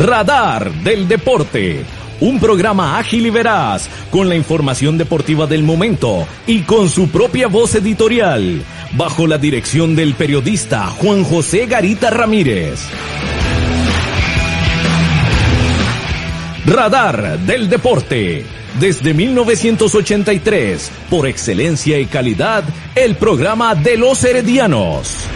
Radar del Deporte. Un programa ágil y veraz, con la información deportiva del momento y con su propia voz editorial, bajo la dirección del periodista Juan José Garita Ramírez. Radar del Deporte. Desde 1983, por excelencia y calidad, el programa de los heredianos.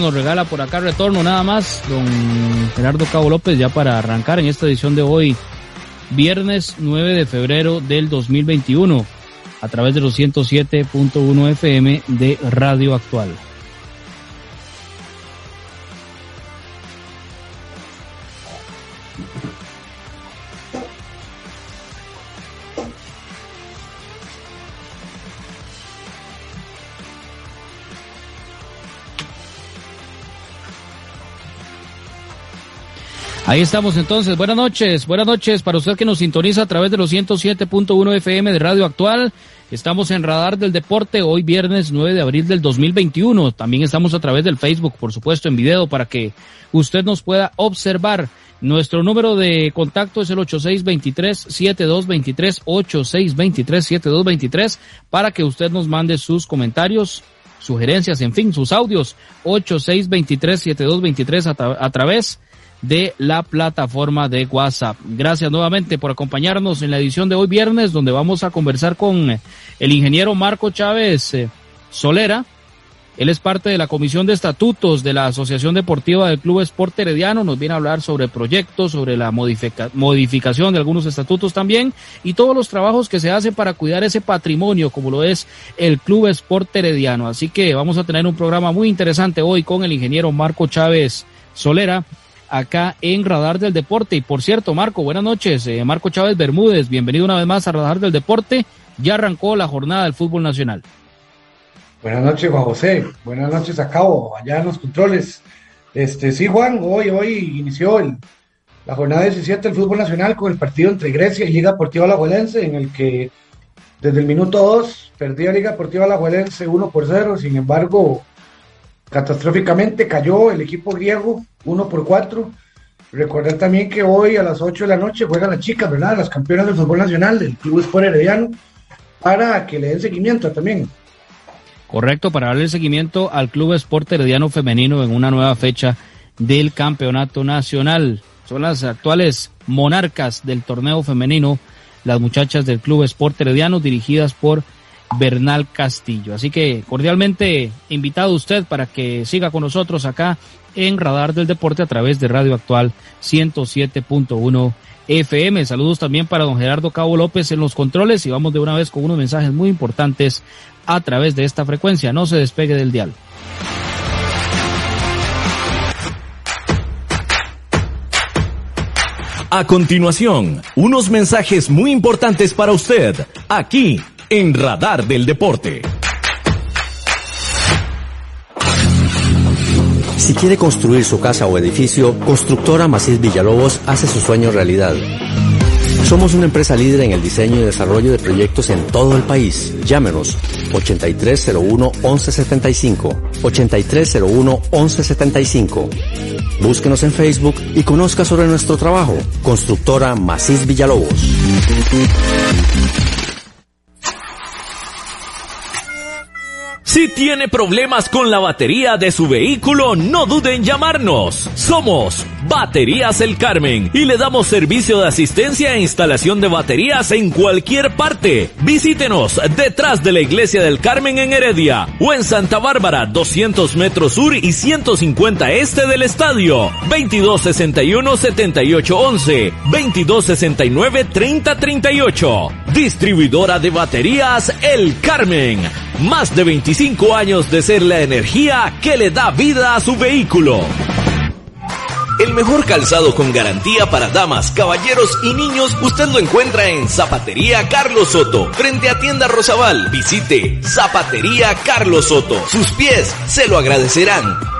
Nos regala por acá retorno nada más, don Gerardo Cabo López, ya para arrancar en esta edición de hoy, viernes 9 de febrero del 2021, a través de los 107.1 FM de Radio Actual. Ahí estamos entonces. Buenas noches, buenas noches para usted que nos sintoniza a través de los 107.1 FM de Radio Actual. Estamos en Radar del Deporte hoy viernes 9 de abril del 2021. También estamos a través del Facebook, por supuesto, en video para que usted nos pueda observar. Nuestro número de contacto es el 8623-7223, 8623-7223, para que usted nos mande sus comentarios sugerencias, en fin, sus audios 86237223 a, a través de la plataforma de WhatsApp. Gracias nuevamente por acompañarnos en la edición de hoy viernes, donde vamos a conversar con el ingeniero Marco Chávez eh, Solera. Él es parte de la Comisión de Estatutos de la Asociación Deportiva del Club Sport Herediano. Nos viene a hablar sobre proyectos, sobre la modificación de algunos estatutos también y todos los trabajos que se hacen para cuidar ese patrimonio como lo es el Club Sport Herediano. Así que vamos a tener un programa muy interesante hoy con el ingeniero Marco Chávez Solera acá en Radar del Deporte. Y por cierto, Marco, buenas noches. Eh, Marco Chávez Bermúdez, bienvenido una vez más a Radar del Deporte. Ya arrancó la jornada del fútbol nacional. Buenas noches, Juan José. Buenas noches a cabo, allá en los controles. Este, sí, Juan, hoy, hoy inició la jornada 17 del fútbol nacional con el partido entre Grecia y Liga Deportiva Alajuelense, en el que desde el minuto 2 perdía Liga Deportiva Alajuelense 1 por 0. Sin embargo, catastróficamente cayó el equipo griego 1 por 4. Recordar también que hoy a las 8 de la noche juegan las chicas, ¿verdad? Las campeonas del fútbol nacional del Club Sport Herediano para que le den seguimiento también. Correcto, para darle seguimiento al Club Sport Herediano Femenino en una nueva fecha del Campeonato Nacional. Son las actuales monarcas del torneo femenino, las muchachas del Club Sport Herediano dirigidas por Bernal Castillo. Así que cordialmente invitado usted para que siga con nosotros acá en Radar del Deporte a través de Radio Actual 107.1 FM. Saludos también para don Gerardo Cabo López en los controles y vamos de una vez con unos mensajes muy importantes a través de esta frecuencia. No se despegue del dial. A continuación, unos mensajes muy importantes para usted, aquí en Radar del Deporte. Si quiere construir su casa o edificio, Constructora Macís Villalobos hace su sueño realidad. Somos una empresa líder en el diseño y desarrollo de proyectos en todo el país. Llámenos 8301-1175. 8301-1175. Búsquenos en Facebook y conozca sobre nuestro trabajo. Constructora Macís Villalobos. Si tiene problemas con la batería de su vehículo, no dude en llamarnos. Somos Baterías El Carmen y le damos servicio de asistencia e instalación de baterías en cualquier parte. Visítenos detrás de la Iglesia del Carmen en Heredia o en Santa Bárbara, 200 metros sur y 150 este del estadio. 2261-7811, 2269-3038. Distribuidora de baterías El Carmen. Más de 25 años de ser la energía que le da vida a su vehículo. El mejor calzado con garantía para damas, caballeros y niños usted lo encuentra en Zapatería Carlos Soto, frente a Tienda Rosabal. Visite Zapatería Carlos Soto. Sus pies se lo agradecerán.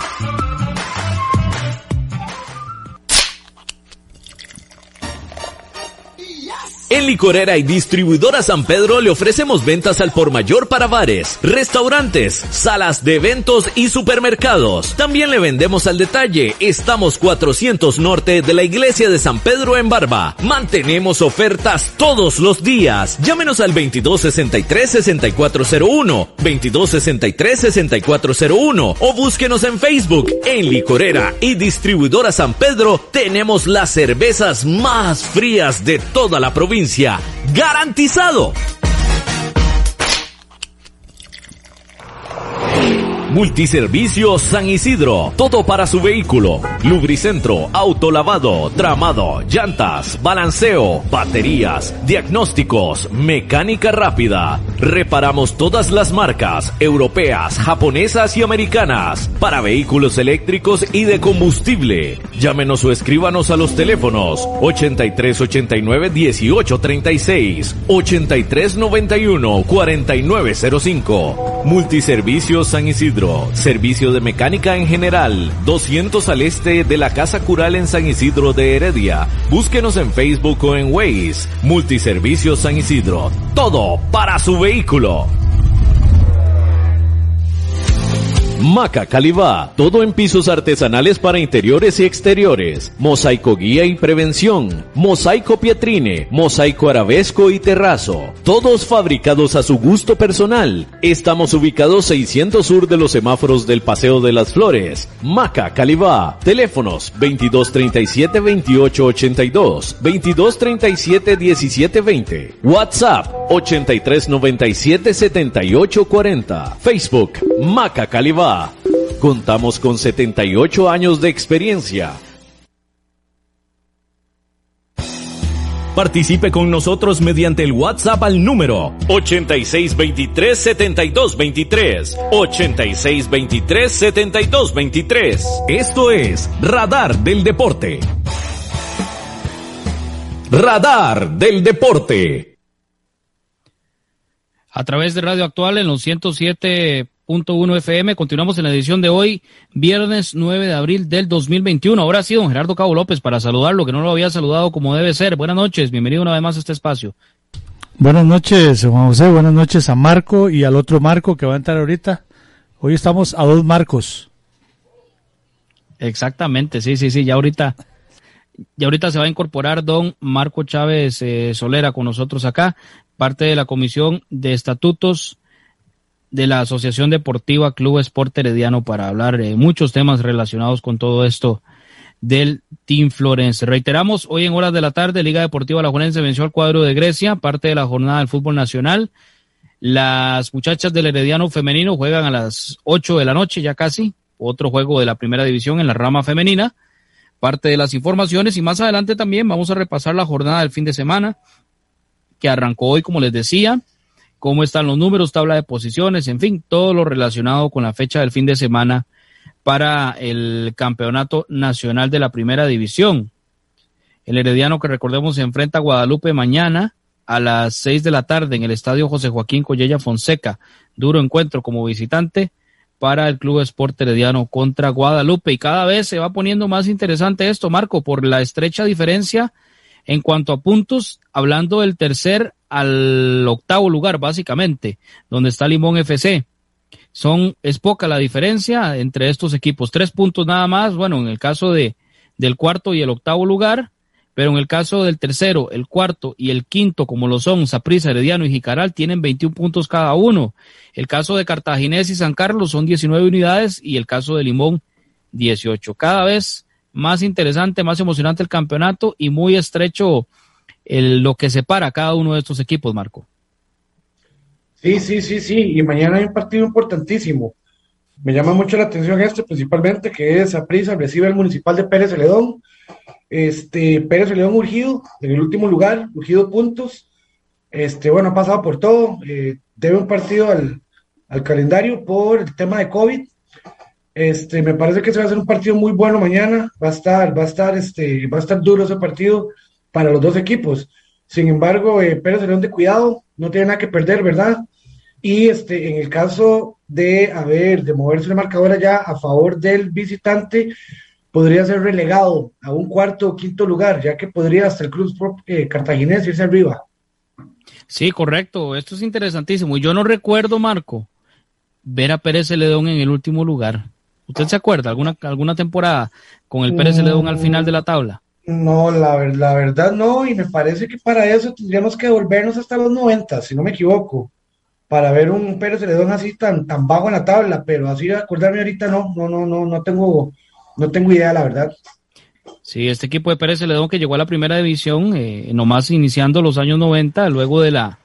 En Licorera y Distribuidora San Pedro le ofrecemos ventas al por mayor para bares, restaurantes, salas de eventos y supermercados. También le vendemos al detalle. Estamos 400 norte de la iglesia de San Pedro en Barba. Mantenemos ofertas todos los días. Llámenos al 2263-6401, 2263-6401 o búsquenos en Facebook. En Licorera y Distribuidora San Pedro tenemos las cervezas más frías de toda la provincia ¡Garantizado! Multiservicios San Isidro. Todo para su vehículo. Lubricentro, autolavado, tramado, llantas, balanceo, baterías, diagnósticos, mecánica rápida. Reparamos todas las marcas, europeas, japonesas y americanas, para vehículos eléctricos y de combustible. Llámenos o escríbanos a los teléfonos 8389 1836, 8391 4905. Multiservicios San Isidro Servicio de mecánica en general. 200 al este de la Casa Cural en San Isidro de Heredia. Búsquenos en Facebook o en Waze. Multiservicios San Isidro. Todo para su vehículo. Maca Calibá, todo en pisos artesanales para interiores y exteriores, mosaico guía y prevención, mosaico pietrine, mosaico arabesco y terrazo, todos fabricados a su gusto personal. Estamos ubicados 600 sur de los semáforos del Paseo de las Flores. Maca Calibá, teléfonos 2237 2882, 2237 1720, WhatsApp 8397 7840, Facebook Maca Calibá. Contamos con 78 años de experiencia. Participe con nosotros mediante el WhatsApp al número 8623-7223. 8623-7223. Esto es Radar del Deporte. Radar del Deporte. A través de Radio Actual en los 107 uno FM. Continuamos en la edición de hoy, viernes 9 de abril del 2021. Ahora sí, don Gerardo Cabo López, para saludarlo, que no lo había saludado como debe ser. Buenas noches, bienvenido una vez más a este espacio. Buenas noches, Juan José. Buenas noches a Marco y al otro Marco que va a entrar ahorita. Hoy estamos a dos Marcos. Exactamente, sí, sí, sí. Ya ahorita, ya ahorita se va a incorporar don Marco Chávez eh, Solera con nosotros acá, parte de la Comisión de Estatutos de la Asociación Deportiva Club Sport Herediano para hablar de muchos temas relacionados con todo esto del Team Florence. Reiteramos, hoy en horas de la tarde, Liga Deportiva La Juvenense venció al cuadro de Grecia, parte de la jornada del fútbol nacional. Las muchachas del Herediano femenino juegan a las 8 de la noche, ya casi, otro juego de la primera división en la rama femenina. Parte de las informaciones y más adelante también vamos a repasar la jornada del fin de semana que arrancó hoy, como les decía, cómo están los números, tabla de posiciones, en fin, todo lo relacionado con la fecha del fin de semana para el campeonato nacional de la primera división. El Herediano que recordemos se enfrenta a Guadalupe mañana a las seis de la tarde en el estadio José Joaquín Collella Fonseca. Duro encuentro como visitante para el Club Sport Herediano contra Guadalupe. Y cada vez se va poniendo más interesante esto, Marco, por la estrecha diferencia en cuanto a puntos, hablando del tercer al octavo lugar, básicamente, donde está Limón FC. Son, es poca la diferencia entre estos equipos. Tres puntos nada más, bueno, en el caso de, del cuarto y el octavo lugar, pero en el caso del tercero, el cuarto y el quinto, como lo son Saprissa, Herediano y Jicaral, tienen 21 puntos cada uno. El caso de Cartaginés y San Carlos son 19 unidades y el caso de Limón, 18. Cada vez más interesante, más emocionante el campeonato y muy estrecho el, lo que separa a cada uno de estos equipos, Marco. Sí, sí, sí, sí, y mañana hay un partido importantísimo. Me llama mucho la atención este, principalmente, que es prisa recibe al Municipal de Pérez Celedón. Este, Pérez Celedón urgido, en el último lugar, urgido puntos. Este, bueno, ha pasado por todo. Eh, debe un partido al, al, calendario por el tema de COVID. Este, me parece que se va a hacer un partido muy bueno mañana. Va a estar, va a estar, este, va a estar duro ese partido para los dos equipos. Sin embargo, eh, Pérez León de cuidado, no tiene nada que perder, ¿verdad? Y este, en el caso de, a ver, de moverse la marcadora ya a favor del visitante, podría ser relegado a un cuarto o quinto lugar, ya que podría hasta el Cruz eh, Cartaginés irse arriba. Sí, correcto. Esto es interesantísimo. Yo no recuerdo, Marco, ver a Pérez Celedón en el último lugar. ¿Usted se acuerda alguna, alguna temporada con el Pérez Celedón al final de la tabla? No, la, la verdad no, y me parece que para eso tendríamos que volvernos hasta los 90, si no me equivoco, para ver un Pérez Celedón así tan, tan bajo en la tabla, pero así acordarme ahorita no, no, no, no, no tengo, no tengo idea, la verdad. Sí, este equipo de Pérez Celedón que llegó a la primera división, eh, nomás iniciando los años 90, luego de la,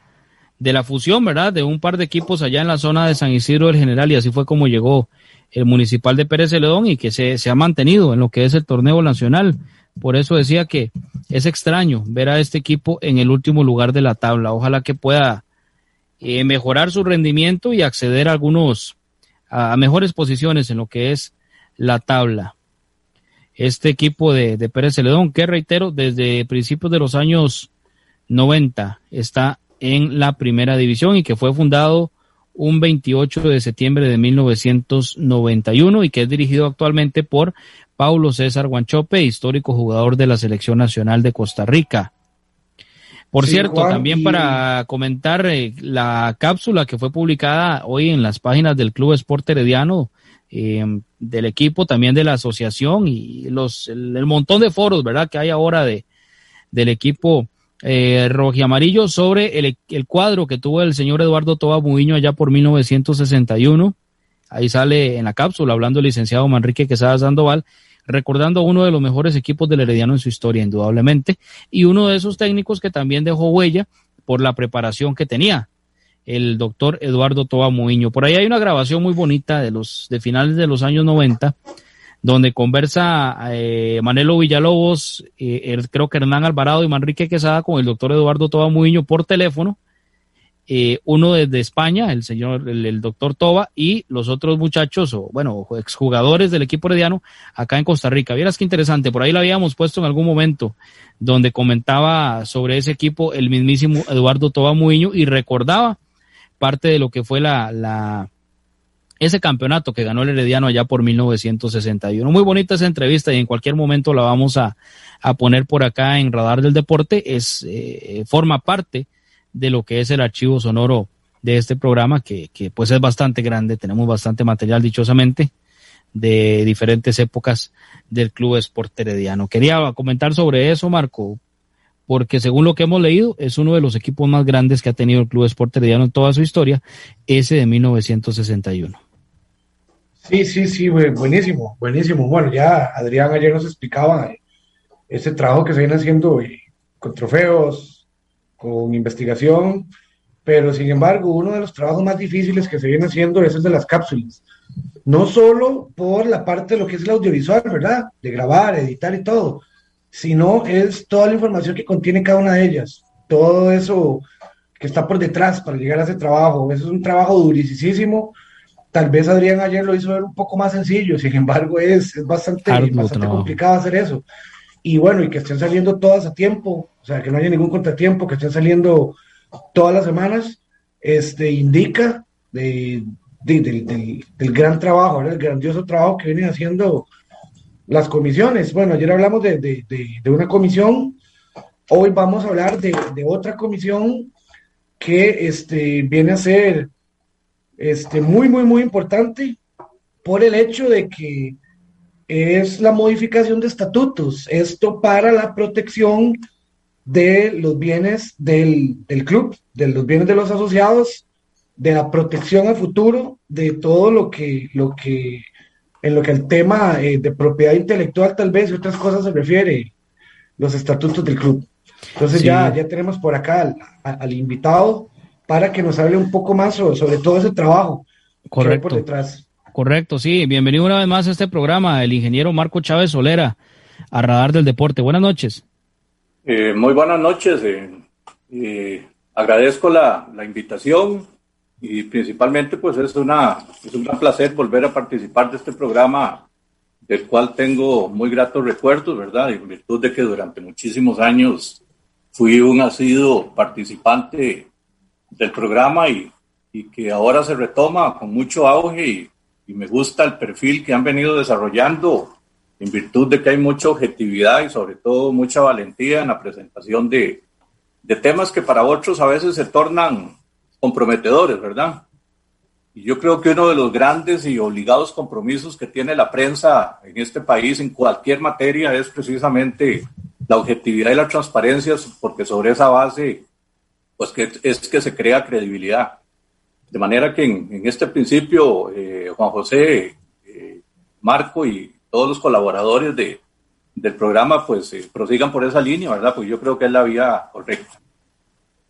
de la fusión, ¿verdad? De un par de equipos allá en la zona de San Isidro del General, y así fue como llegó el municipal de Pérez Celedón y que se, se ha mantenido en lo que es el torneo nacional. Por eso decía que es extraño ver a este equipo en el último lugar de la tabla. Ojalá que pueda eh, mejorar su rendimiento y acceder a algunos a, mejores posiciones en lo que es la tabla. Este equipo de, de Pérez Celedón, que reitero, desde principios de los años 90 está en la primera división y que fue fundado un 28 de septiembre de 1991 y que es dirigido actualmente por Paulo César Guanchope, histórico jugador de la Selección Nacional de Costa Rica. Por cierto, también para comentar eh, la cápsula que fue publicada hoy en las páginas del Club Sport Herediano, em, del equipo, también de la asociación y los, el, montón de foros, ¿verdad? Que hay ahora de, del equipo eh, amarillo sobre el, el, cuadro que tuvo el señor Eduardo Toba Muiño allá por 1961. Ahí sale en la cápsula hablando el licenciado Manrique Quesada Sandoval, recordando uno de los mejores equipos del Herediano en su historia, indudablemente, y uno de esos técnicos que también dejó huella por la preparación que tenía el doctor Eduardo Toba Muiño. Por ahí hay una grabación muy bonita de los de finales de los años 90 donde conversa eh, Manelo Villalobos, eh, creo que Hernán Alvarado y Manrique Quesada con el doctor Eduardo Toba Muiño por teléfono, eh, uno desde España, el señor, el, doctor Toba, y los otros muchachos, o bueno, exjugadores del equipo herediano acá en Costa Rica. Vieras qué interesante, por ahí lo habíamos puesto en algún momento, donde comentaba sobre ese equipo el mismísimo Eduardo Toba Muiño y recordaba parte de lo que fue la, la ese campeonato que ganó el Herediano allá por 1961. Muy bonita esa entrevista y en cualquier momento la vamos a, poner por acá en Radar del Deporte. Es, eh, forma parte de lo que es el archivo sonoro de este programa, que, que pues es bastante grande. Tenemos bastante material, dichosamente, de diferentes épocas del Club Sport Herediano. Quería comentar sobre eso, Marco, porque según lo que hemos leído, es uno de los equipos más grandes que ha tenido el Club Sport Herediano en toda su historia, ese de 1961. Sí, sí, sí, buenísimo, buenísimo. Bueno, ya Adrián ayer nos explicaba eh, ese trabajo que se viene haciendo eh, con trofeos, con investigación, pero sin embargo, uno de los trabajos más difíciles que se viene haciendo es el de las cápsulas. No solo por la parte de lo que es el audiovisual, ¿verdad? De grabar, editar y todo, sino es toda la información que contiene cada una de ellas, todo eso que está por detrás para llegar a ese trabajo. Eso es un trabajo durísimo Tal vez Adrián ayer lo hizo ver un poco más sencillo, sin embargo es, bastante, bastante complicado hacer eso. Y bueno, y que estén saliendo todas a tiempo, o sea, que no haya ningún contratiempo, que estén saliendo todas las semanas, este, indica de, del, gran trabajo, el grandioso trabajo que vienen haciendo las comisiones. Bueno, ayer hablamos de, una comisión, hoy vamos a hablar de, otra comisión que este, viene a ser este, muy, muy, muy importante por el hecho de que es la modificación de estatutos. Esto para la protección de los bienes del, club, de los bienes de los asociados, de la protección a futuro, de todo lo que, lo que en lo que el tema eh, de propiedad intelectual tal vez y otras cosas se refiere, los estatutos del club. Entonces ya, ya tenemos por acá al invitado para que nos hable un poco más sobre, todo ese trabajo Correcto. por detrás. Correcto, sí. Bienvenido una vez más a este programa, el ingeniero Marco Chávez Solera, a Radar del Deporte. Buenas noches. Eh, muy buenas noches. Eh, agradezco la, invitación y principalmente pues es, una, es un gran placer volver a participar de este programa del cual tengo muy gratos recuerdos, ¿verdad? En virtud de que durante muchísimos años fui un asiduo participante del programa y, y, que ahora se retoma con mucho auge y, y, me gusta el perfil que han venido desarrollando en virtud de que hay mucha objetividad y sobre todo mucha valentía en la presentación de, de temas que para otros a veces se tornan comprometedores, ¿verdad? Y yo creo que uno de los grandes y obligados compromisos que tiene la prensa en este país en cualquier materia es precisamente la objetividad y la transparencia, porque sobre esa base pues que es que se crea credibilidad. De manera que en, este principio, eh, Juan José, eh, Marco y todos los colaboradores de, del programa, pues eh, prosigan por esa línea, ¿verdad? Pues yo creo que es la vía correcta.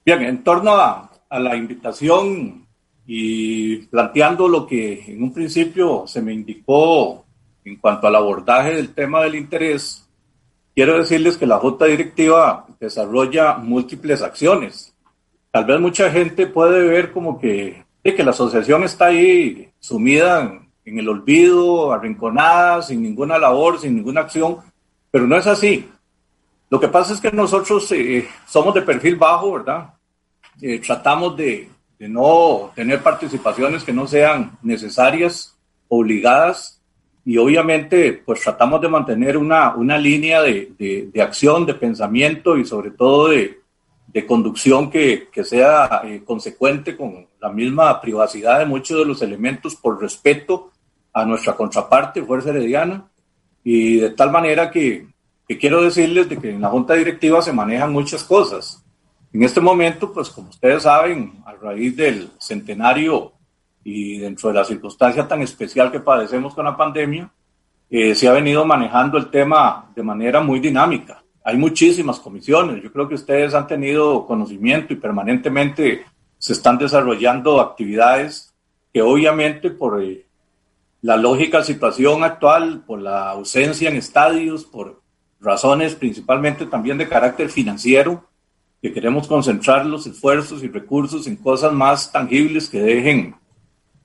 Bien, en torno a, a la invitación y planteando lo que en un principio se me indicó en cuanto al abordaje del tema del interés, quiero decirles que la Junta Directiva desarrolla múltiples acciones tal vez mucha gente puede ver como que, que la asociación está ahí sumida en, el olvido, arrinconada, sin ninguna labor, sin ninguna acción, pero no es así. Lo que pasa es que nosotros eh, somos de perfil bajo, ¿verdad? Eh, tratamos de, no tener participaciones que no sean necesarias, obligadas, y obviamente pues tratamos de mantener una, una línea de, de acción, de pensamiento y sobre todo de, de conducción que, que sea eh, consecuente con la misma privacidad de muchos de los elementos por respeto a nuestra contraparte, Fuerza Herediana, y de tal manera que, que quiero decirles de que en la Junta Directiva se manejan muchas cosas. En este momento, pues como ustedes saben, a raíz del centenario y dentro de la circunstancia tan especial que padecemos con la pandemia, eh, se ha venido manejando el tema de manera muy dinámica. Hay muchísimas comisiones. Yo creo que ustedes han tenido conocimiento y permanentemente se están desarrollando actividades que obviamente por eh, la lógica situación actual, por la ausencia en estadios, por razones principalmente también de carácter financiero, que queremos concentrar los esfuerzos y recursos en cosas más tangibles que dejen,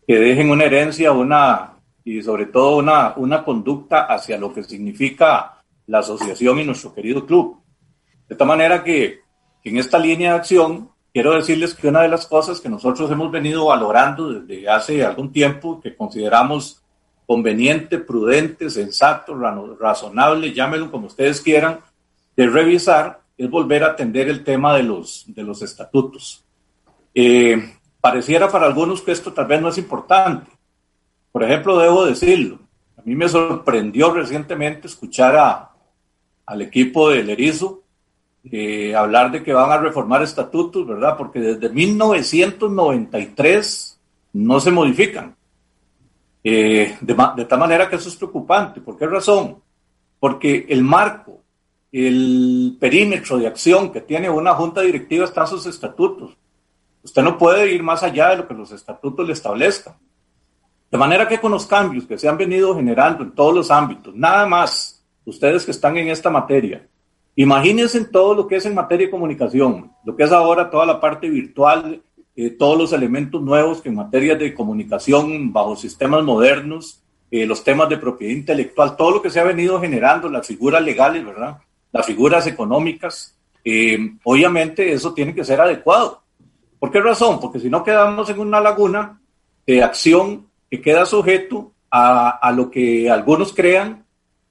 que dejen una herencia, una y sobre todo una, una conducta hacia lo que significa la asociación y nuestro querido club. De tal manera que en esta línea de acción quiero decirles que una de las cosas que nosotros hemos venido valorando desde hace algún tiempo, que consideramos conveniente, prudente, sensato, razonable, llámenlo como ustedes quieran, de revisar, es volver a atender el tema de los, de los estatutos. Eh, pareciera para algunos que esto tal vez no es importante, por ejemplo, debo decirlo, a mí me sorprendió recientemente escuchar a, al equipo del Erizo eh, hablar de que van a reformar estatutos, ¿verdad? Porque desde 1993 no se modifican. Eh, de, de, tal manera que eso es preocupante. ¿Por qué razón? Porque el marco, el perímetro de acción que tiene una junta directiva está en sus estatutos. Usted no puede ir más allá de lo que los estatutos le establezcan. De manera que con los cambios que se han venido generando en todos los ámbitos, nada más ustedes que están en esta materia, imagínense todo lo que es en materia de comunicación, lo que es ahora toda la parte virtual, eh, todos los elementos nuevos que en materia de comunicación bajo sistemas modernos, eh, los temas de propiedad intelectual, todo lo que se ha venido generando, las figuras legales, ¿verdad? Las figuras económicas, eh, obviamente eso tiene que ser adecuado. ¿Por qué razón? Porque si no quedamos en una laguna de acción que queda sujeto a, a lo que algunos crean,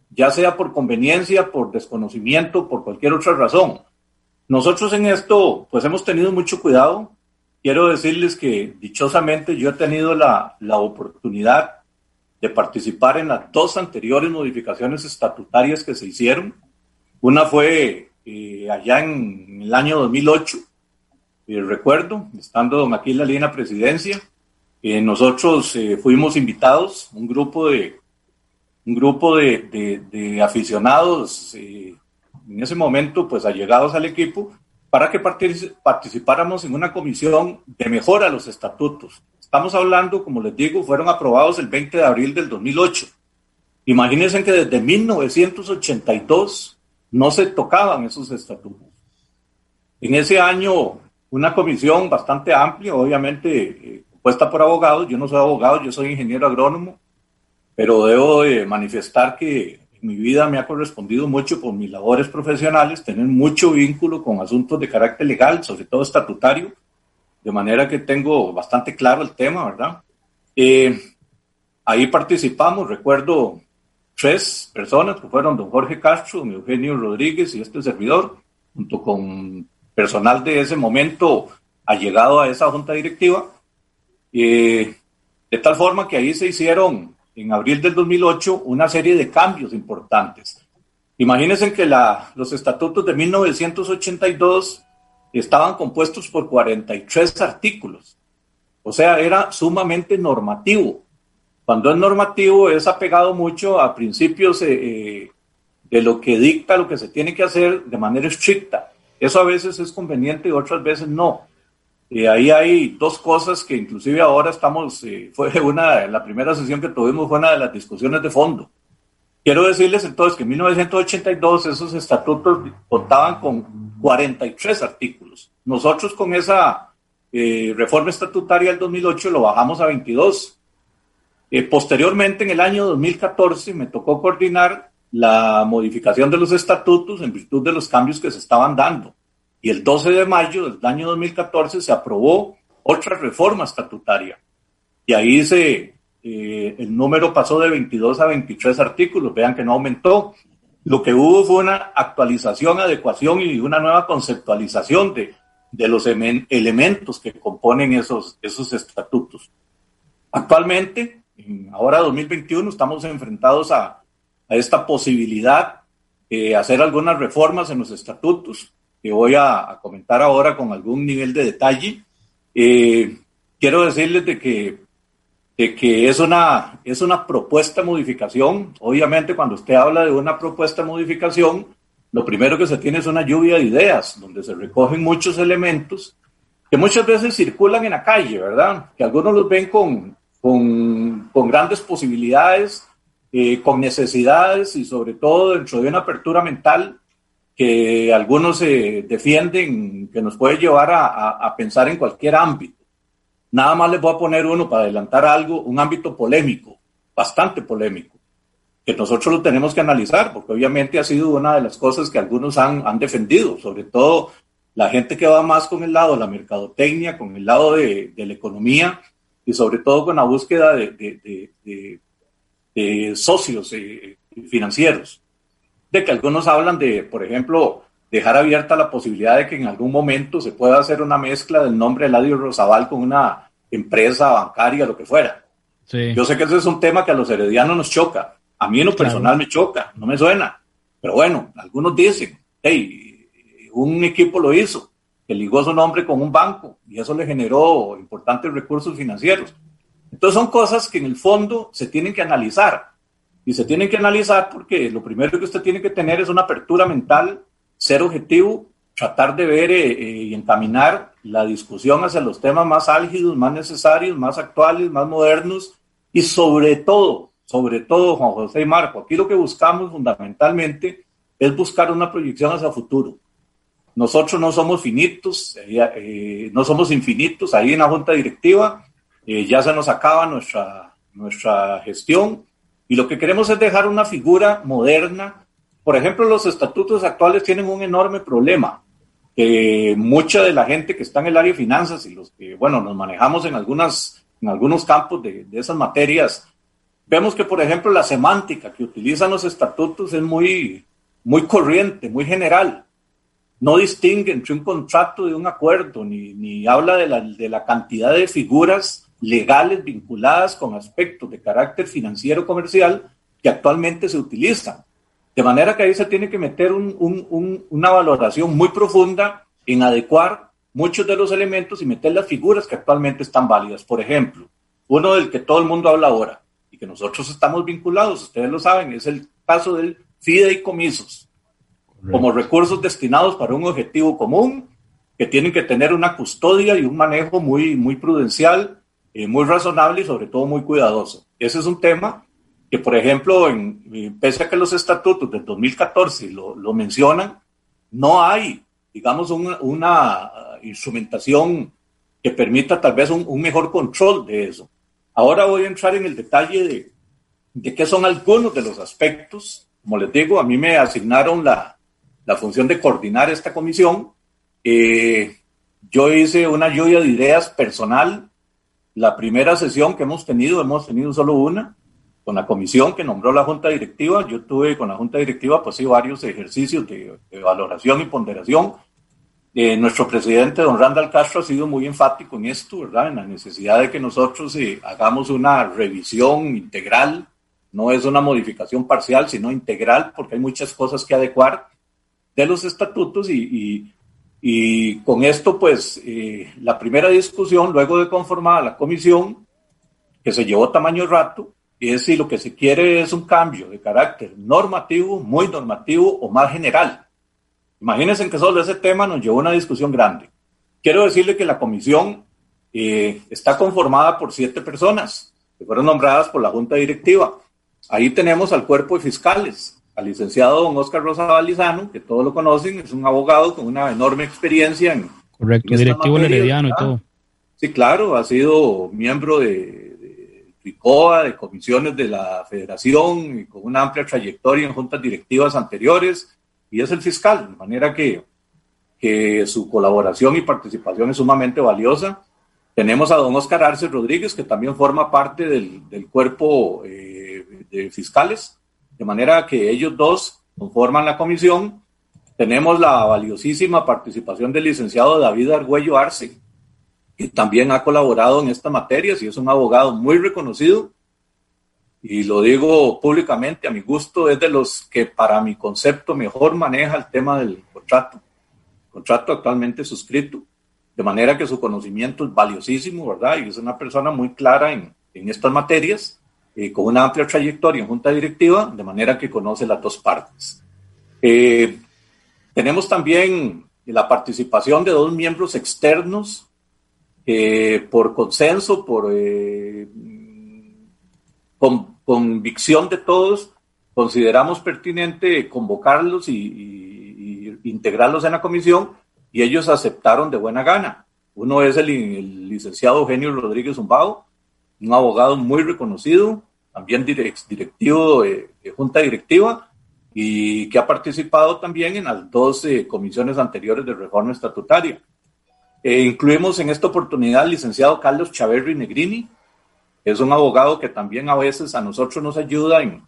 ya sea por conveniencia, por desconocimiento, por cualquier otra razón. Nosotros en esto, pues hemos tenido mucho cuidado. Quiero decirles que dichosamente yo he tenido la, la oportunidad de participar en las dos anteriores modificaciones estatutarias que se hicieron. Una fue eh, allá en, el año 2008, y recuerdo, estando don aquí en la línea presidencia, eh, nosotros eh, fuimos invitados, un grupo de, un grupo de, de, aficionados, eh, en ese momento, pues allegados al equipo, para que participáramos en una comisión de mejora a los estatutos. Estamos hablando, como les digo, fueron aprobados el 20 de abril del 2008. Imagínense que desde 1982 no se tocaban esos estatutos. En ese año, una comisión bastante amplia, obviamente puesta por abogados. Yo no soy abogado, yo soy ingeniero agrónomo, pero debo manifestar que mi vida me ha correspondido mucho por mis labores profesionales, tener mucho vínculo con asuntos de carácter legal, sobre todo estatutario, de manera que tengo bastante claro el tema, ¿verdad? Eh, ahí participamos, recuerdo tres personas que fueron don Jorge Castro, don Eugenio Rodríguez y este servidor, junto con personal de ese momento allegado a esa junta directiva. Eh, de tal forma que ahí se hicieron en abril del 2008 una serie de cambios importantes. Imagínense que la, los estatutos de 1982 estaban compuestos por 43 artículos. O sea, era sumamente normativo. Cuando es normativo es apegado mucho a principios eh, eh, de lo que dicta, lo que se tiene que hacer de manera estricta. Eso a veces es conveniente y otras veces no. Ahí hay dos cosas que inclusive ahora estamos, eh, fue una, la primera sesión que tuvimos fue una de las discusiones de fondo. Quiero decirles entonces que en 1982 esos estatutos contaban con 43 artículos. Nosotros con esa eh, reforma estatutaria del 2008 lo bajamos a 22. Eh, posteriormente, en el año 2014, me tocó coordinar la modificación de los estatutos en virtud de los cambios que se estaban dando y el 12 de mayo del año 2014 se aprobó otra reforma estatutaria. Y ahí se, eh, el número pasó de 22 a 23 artículos, vean que no aumentó. Lo que hubo fue una actualización, adecuación y una nueva conceptualización de, de los elementos que componen esos, esos estatutos. Actualmente, en ahora 2021 estamos enfrentados a, a esta posibilidad de hacer algunas reformas en los estatutos que voy a, comentar ahora con algún nivel de detalle. Eh, quiero decirles de que, de que es, una, es una propuesta modificación. Obviamente cuando usted habla de una propuesta modificación, lo primero que se tiene es una lluvia de ideas, donde se recogen muchos elementos que muchas veces circulan en la calle, ¿verdad? Que algunos los ven con, con, con grandes posibilidades, eh, con necesidades y sobre todo dentro de una apertura mental que algunos eh, defienden que nos puede llevar a, a, pensar en cualquier ámbito. Nada más les voy a poner uno para adelantar algo, un ámbito polémico, bastante polémico, que nosotros lo tenemos que analizar, porque obviamente ha sido una de las cosas que algunos han, han defendido, sobre todo la gente que va más con el lado de la mercadotecnia, con el lado de, de la economía y sobre todo con la búsqueda de, de, de socios eh, financieros de que algunos hablan de, por ejemplo, dejar abierta la posibilidad de que en algún momento se pueda hacer una mezcla del nombre de Eladio Rosabal con una empresa bancaria, lo que fuera. Yo sé que ese es un tema que a los heredianos nos choca. A mí en lo personal me choca, no me suena. Pero bueno, algunos dicen, hey, un equipo lo hizo, que ligó su nombre con un banco y eso le generó importantes recursos financieros. Entonces son cosas que en el fondo se tienen que analizar y se tienen que analizar porque lo primero que usted tiene que tener es una apertura mental, ser objetivo, tratar de ver eh, eh, y encaminar la discusión hacia los temas más álgidos, más necesarios, más actuales, más modernos. Y sobre todo, sobre todo, Juan José y Marco, aquí lo que buscamos fundamentalmente es buscar una proyección hacia el futuro. Nosotros no somos finitos, eh, no somos infinitos, ahí en la junta directiva ya se nos acaba nuestra, nuestra gestión y lo que queremos es dejar una figura moderna. Por ejemplo, los estatutos actuales tienen un enorme problema. que mucha de la gente que está en el área de finanzas y los que, bueno, nos manejamos en, algunas, en algunos campos de, de esas materias, vemos que, por ejemplo, la semántica que utilizan los estatutos es muy, muy corriente, muy general. No distingue entre un contrato de un acuerdo, ni, ni habla de la, de la cantidad de figuras legales vinculadas con aspectos de carácter financiero comercial que actualmente se utilizan. De manera que ahí se tiene que meter una valoración muy profunda en adecuar muchos de los elementos y meter las figuras que actualmente están válidas. Por ejemplo, uno del que todo el mundo habla ahora y que nosotros estamos vinculados, ustedes lo saben, es el caso del fideicomisos, como recursos destinados para un objetivo común que tienen que tener una custodia y un manejo muy, muy prudencial eh, muy razonable y sobre todo muy cuidadoso. Ese es un tema que, por ejemplo, en, eh, pese a que los estatutos del 2014 lo, lo mencionan, no hay, digamos, una, una instrumentación que permita tal vez un, un, mejor control de eso. Ahora voy a entrar en el detalle de, de qué son algunos de los aspectos. Como les digo, a mí me asignaron la, la función de coordinar esta comisión. Eh, yo hice una lluvia de ideas personal la primera sesión que hemos tenido, hemos tenido solo una, con la comisión que nombró la Junta Directiva. Yo tuve con la Junta Directiva, pues sí, varios ejercicios de, valoración y ponderación. Eh, nuestro presidente, don Randall Castro, ha sido muy enfático en esto, ¿verdad? En la necesidad de que nosotros eh, hagamos una revisión integral, no es una modificación parcial, sino integral, porque hay muchas cosas que adecuar de los estatutos y, y y con esto, pues, eh, la primera discusión, luego de conformar la comisión, que se llevó tamaño rato, es si lo que se quiere es un cambio de carácter normativo, muy normativo o más general. Imagínense que solo ese tema nos llevó a una discusión grande. Quiero decirle que la comisión eh, está conformada por siete personas que fueron nombradas por la Junta Directiva. Ahí tenemos al cuerpo de fiscales, al licenciado don Oscar Rosa Balizano, que todos lo conocen, es un abogado con una enorme experiencia en. Correcto, directivo herediano y todo. Sí, claro, ha sido miembro de, de FICOA, de comisiones de la federación, y con una amplia trayectoria en juntas directivas anteriores, y es el fiscal, de manera que, que su colaboración y participación es sumamente valiosa. Tenemos a don Oscar Arce Rodríguez, que también forma parte del, del cuerpo eh, de fiscales de manera que ellos dos conforman la comisión. Tenemos la valiosísima participación del licenciado David Argüello Arce, que también ha colaborado en esta materia, y es un abogado muy reconocido y lo digo públicamente, a mi gusto, es de los que para mi concepto mejor maneja el tema del contrato. Contrato actualmente suscrito, de manera que su conocimiento es valiosísimo, ¿verdad? Y es una persona muy clara en, en estas materias, eh, con una amplia trayectoria en junta directiva, de manera que conoce las dos partes. Eh, tenemos también la participación de dos miembros externos eh, por consenso, por con, convicción de todos, consideramos pertinente convocarlos y, integrarlos en la comisión y ellos aceptaron de buena gana. Uno es el, licenciado Eugenio Rodríguez Zumbado, un abogado muy reconocido, también directivo de, junta directiva y que ha participado también en las dos comisiones anteriores de reforma estatutaria. Eh, incluimos en esta oportunidad al licenciado Carlos Chaverri Negrini, es un abogado que también a veces a nosotros nos ayuda en,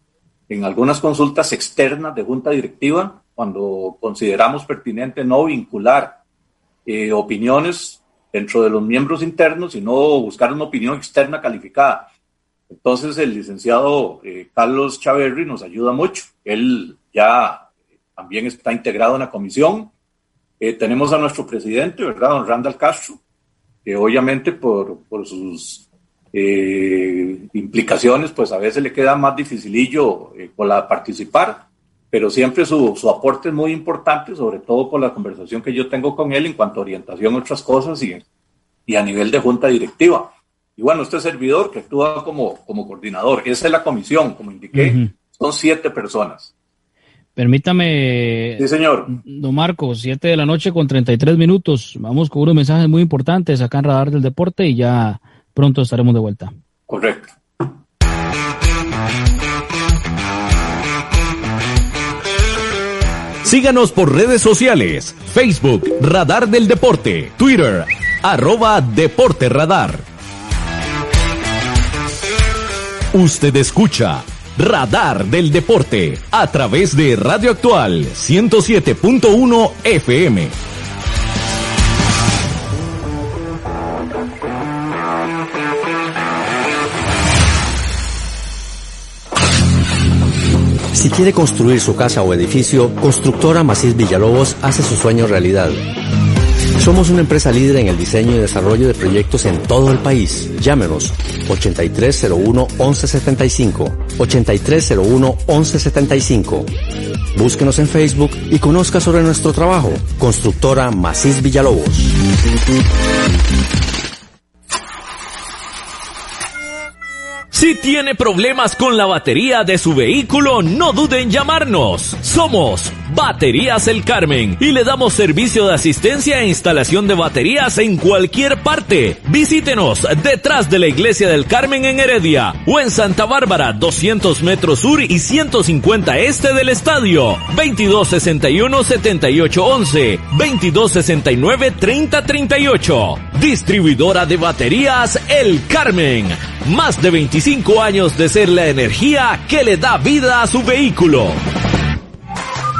en algunas consultas externas de junta directiva, cuando consideramos pertinente no vincular eh, opiniones dentro de los miembros internos, sino buscar una opinión externa calificada. Entonces el licenciado eh, Carlos Chaverri nos ayuda mucho. Él ya también está integrado en la comisión. Eh, tenemos a nuestro presidente, ¿verdad? Don Randall Castro, que obviamente por, por sus eh, implicaciones, pues a veces le queda más dificilillo eh, con la participar, pero siempre su, su, aporte es muy importante, sobre todo por la conversación que yo tengo con él en cuanto a orientación a otras cosas y, y a nivel de junta directiva. Y bueno, este servidor que actúa como, como coordinador, esa es la comisión, como indiqué, son siete personas. Permítame. Sí, señor. Don Marco, siete de la noche con 33 minutos. Vamos con unos mensajes muy importantes acá en Radar del Deporte y ya Pronto estaremos de vuelta. Correcto. Síganos por redes sociales, Facebook, Radar del Deporte, Twitter, arroba Deporte Radar. Usted escucha Radar del Deporte a través de Radio Actual 107.1 FM. Si quiere construir su casa o edificio, Constructora Macís Villalobos hace su sueño realidad. Somos una empresa líder en el diseño y desarrollo de proyectos en todo el país. Llámenos 8301-1175. 8301-1175. Búsquenos en Facebook y conozca sobre nuestro trabajo. Constructora Macís Villalobos. Si tiene problemas con la batería de su vehículo, no duden en llamarnos. Somos Baterías El Carmen y le damos servicio de asistencia e instalación de baterías en cualquier parte. Visítenos detrás de la Iglesia del Carmen en Heredia o en Santa Bárbara, 200 metros sur y 150 este del estadio. 2261-7811, 2269-3038. Distribuidora de baterías El Carmen. Más de 25 años de ser la energía que le da vida a su vehículo.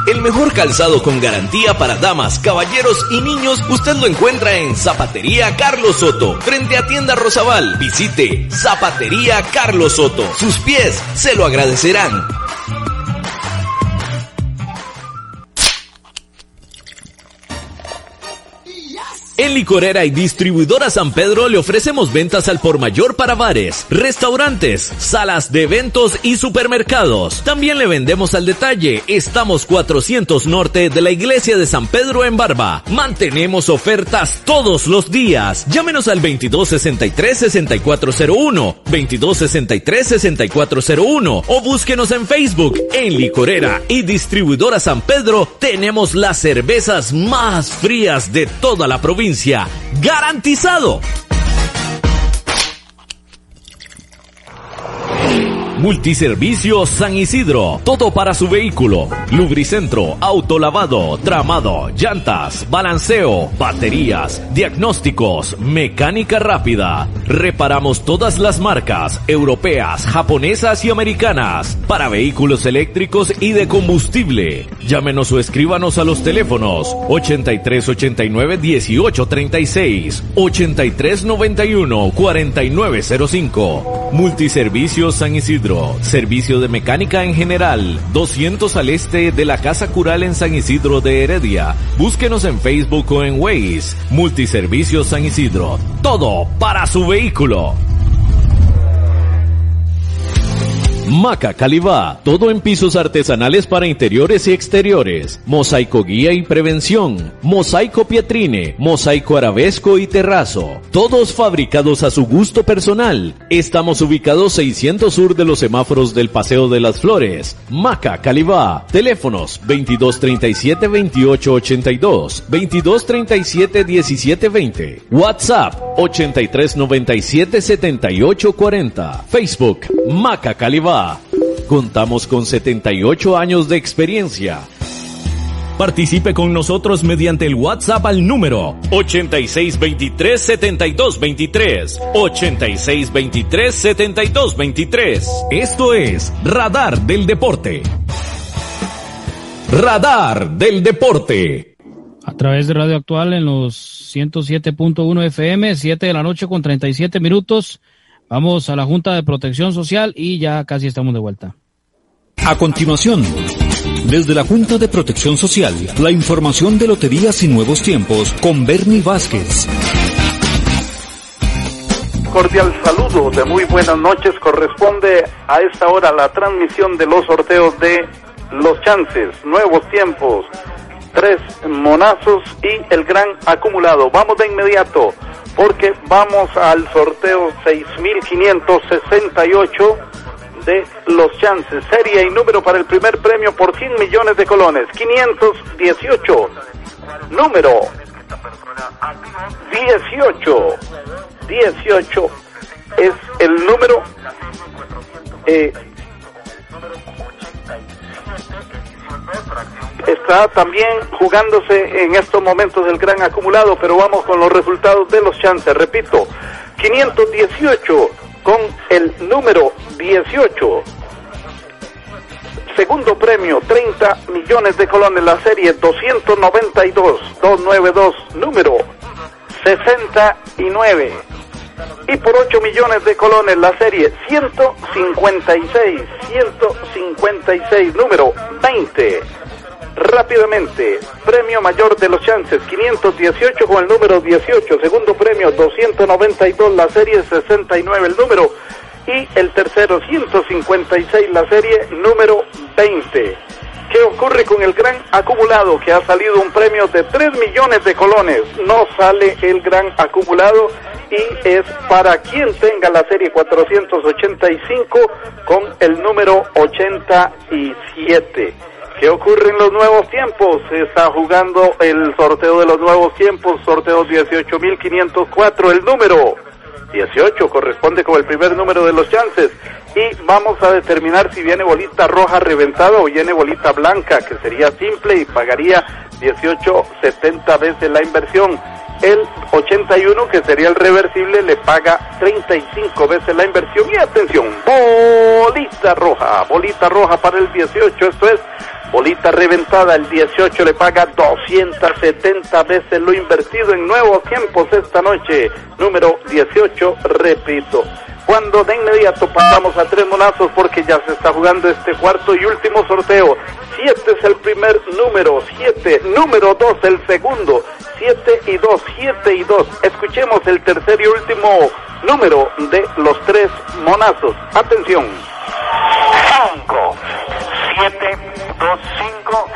El mejor calzado con garantía para damas, caballeros y niños usted lo encuentra en Zapatería Carlos Soto, frente a Tienda Rosabal. Visite Zapatería Carlos Soto. Sus pies se lo agradecerán. En Licorera y Distribuidora San Pedro le ofrecemos ventas al por mayor para bares, restaurantes, salas de eventos y supermercados. También le vendemos al detalle. Estamos 400 norte de la iglesia de San Pedro en Barba. Mantenemos ofertas todos los días. Llámenos al 2263-6401, 2263-6401 o búsquenos en Facebook. En Licorera y Distribuidora San Pedro tenemos las cervezas más frías de toda la provincia ¡Garantizado! Multiservicio San Isidro. Todo para su vehículo. Lubricentro, autolavado, tramado, llantas, balanceo, baterías, diagnósticos, mecánica rápida. Reparamos todas las marcas, europeas, japonesas y americanas, para vehículos eléctricos y de combustible. Llámenos o escríbanos a los teléfonos 8389 1836, 8391 4905. Multiservicios San Isidro, servicio de mecánica en general, 200 al este de la Casa Cural en San Isidro de Heredia. Búsquenos en Facebook o en Waze. Multiservicios San Isidro, todo para su vehículo. Maca Calibá, todo en pisos artesanales para interiores y exteriores, mosaico guía y prevención, mosaico pietrine, mosaico arabesco y terrazo, todos fabricados a su gusto personal. Estamos ubicados 600 sur de los semáforos del Paseo de las Flores. Maca Calibá, teléfonos 2237 2882, 2237 1720, WhatsApp 8397 7840, Facebook Maca Calibá. Contamos con 78 años de experiencia. Participe con nosotros mediante el WhatsApp al número 8623-7223. 8623-7223. Esto es Radar del Deporte. Radar del Deporte. A través de Radio Actual en los 107.1 FM, 7 de la noche con 37 minutos. Vamos a la Junta de Protección Social y ya casi estamos de vuelta. A continuación, desde la Junta de Protección Social, la información de Loterías y Nuevos Tiempos con Bernie Vázquez. Cordial saludo de muy buenas noches. Corresponde a esta hora la transmisión de los sorteos de los chances, nuevos tiempos, tres monazos y el gran acumulado. Vamos de inmediato porque vamos al sorteo 6568 de los chances. Serie y número para el primer premio por 100 millones de colones. 518. Número 18. 18 es el número eh, está también jugándose en estos momentos el gran acumulado, pero vamos con los resultados de los chances. Repito, 518 con el número 18. Segundo premio, 30 millones de colones, la serie 292, 292, número 69. Y por 8 millones de colones, la serie 156, 156, número 20 rápidamente. Premio mayor de los chances, 518 con el número 18. Segundo premio, 292, la serie 69, el número. Y el tercero, 156, la serie número 20. ¿Qué ocurre con el gran acumulado? Que ha salido un premio de 3 millones de colones. No sale el gran acumulado y es para quien tenga la serie 485 con el número 87. ¿Qué ocurre en los nuevos tiempos? Se está jugando el sorteo de los nuevos tiempos, sorteo 18.504, el número 18 corresponde con el primer número de los chances y vamos a determinar si viene bolita roja reventada o viene bolita blanca, que sería simple y pagaría 18.70 veces la inversión. El 81, que sería el reversible, le paga 35 veces la inversión. Y atención, bolita roja, bolita roja para el 18, esto es Bolita reventada, el 18 le paga 270 veces lo invertido en nuevos tiempos esta noche. Número 18, repito. Cuando de inmediato pasamos a tres monazos porque ya se está jugando este cuarto y último sorteo. 7 es el primer número, 7, número 2 el segundo, 7 y 2, 7 y 2. Escuchemos el tercer y último número de los tres monazos. Atención. 5, 7, 2, 5.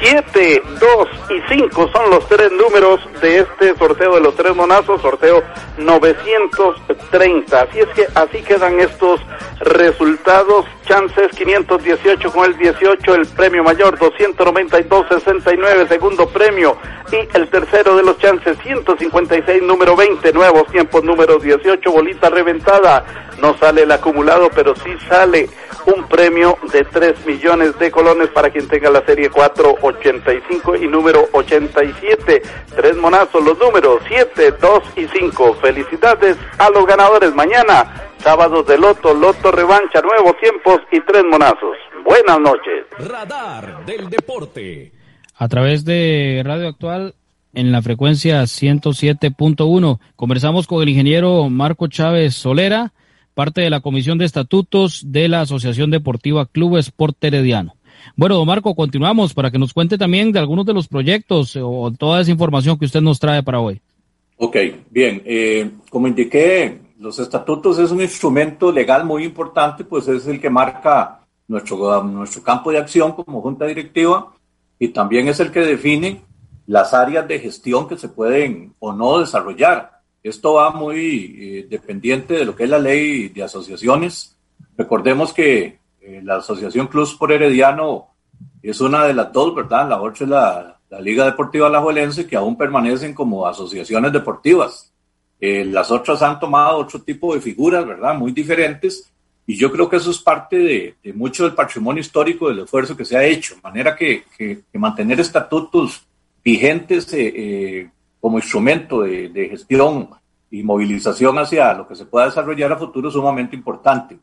7, 2 y 5 son los tres números de este sorteo de los tres monazos, sorteo 930. Así es que así quedan estos resultados. Chances 518 con el 18, el premio mayor 292, 69, segundo premio. Y el tercero de los chances 156, número 20, nuevos tiempos, número 18, bolita reventada. No sale el acumulado, pero sí sale un premio de 3 millones de colones para quien tenga la serie 485 y número 87. Tres monazos, los números 7, 2 y 5. Felicidades a los ganadores mañana. Sábados de Loto, Loto Revancha, nuevos tiempos y tres monazos. Buenas noches. Radar del Deporte. A través de Radio Actual en la frecuencia 107.1 conversamos con el ingeniero Marco Chávez Solera parte de la Comisión de Estatutos de la Asociación Deportiva Club Sport Herediano. Bueno, don Marco, continuamos para que nos cuente también de algunos de los proyectos o toda esa información que usted nos trae para hoy. Ok, bien. Eh, como indiqué, los estatutos es un instrumento legal muy importante, pues es el que marca nuestro, nuestro campo de acción como junta directiva y también es el que define las áreas de gestión que se pueden o no desarrollar. Esto va muy eh, dependiente de lo que es la ley de asociaciones. Recordemos que eh, la Asociación Club por Herediano es una de las dos, ¿verdad? La otra es la, la Liga Deportiva Alajuelense, que aún permanecen como asociaciones deportivas. Eh, las otras han tomado otro tipo de figuras, ¿verdad? Muy diferentes. Y yo creo que eso es parte de, de mucho del patrimonio histórico, del esfuerzo que se ha hecho. De manera que, que, mantener estatutos vigentes eh, eh, como instrumento de, de, gestión y movilización hacia lo que se pueda desarrollar a futuro es sumamente importante.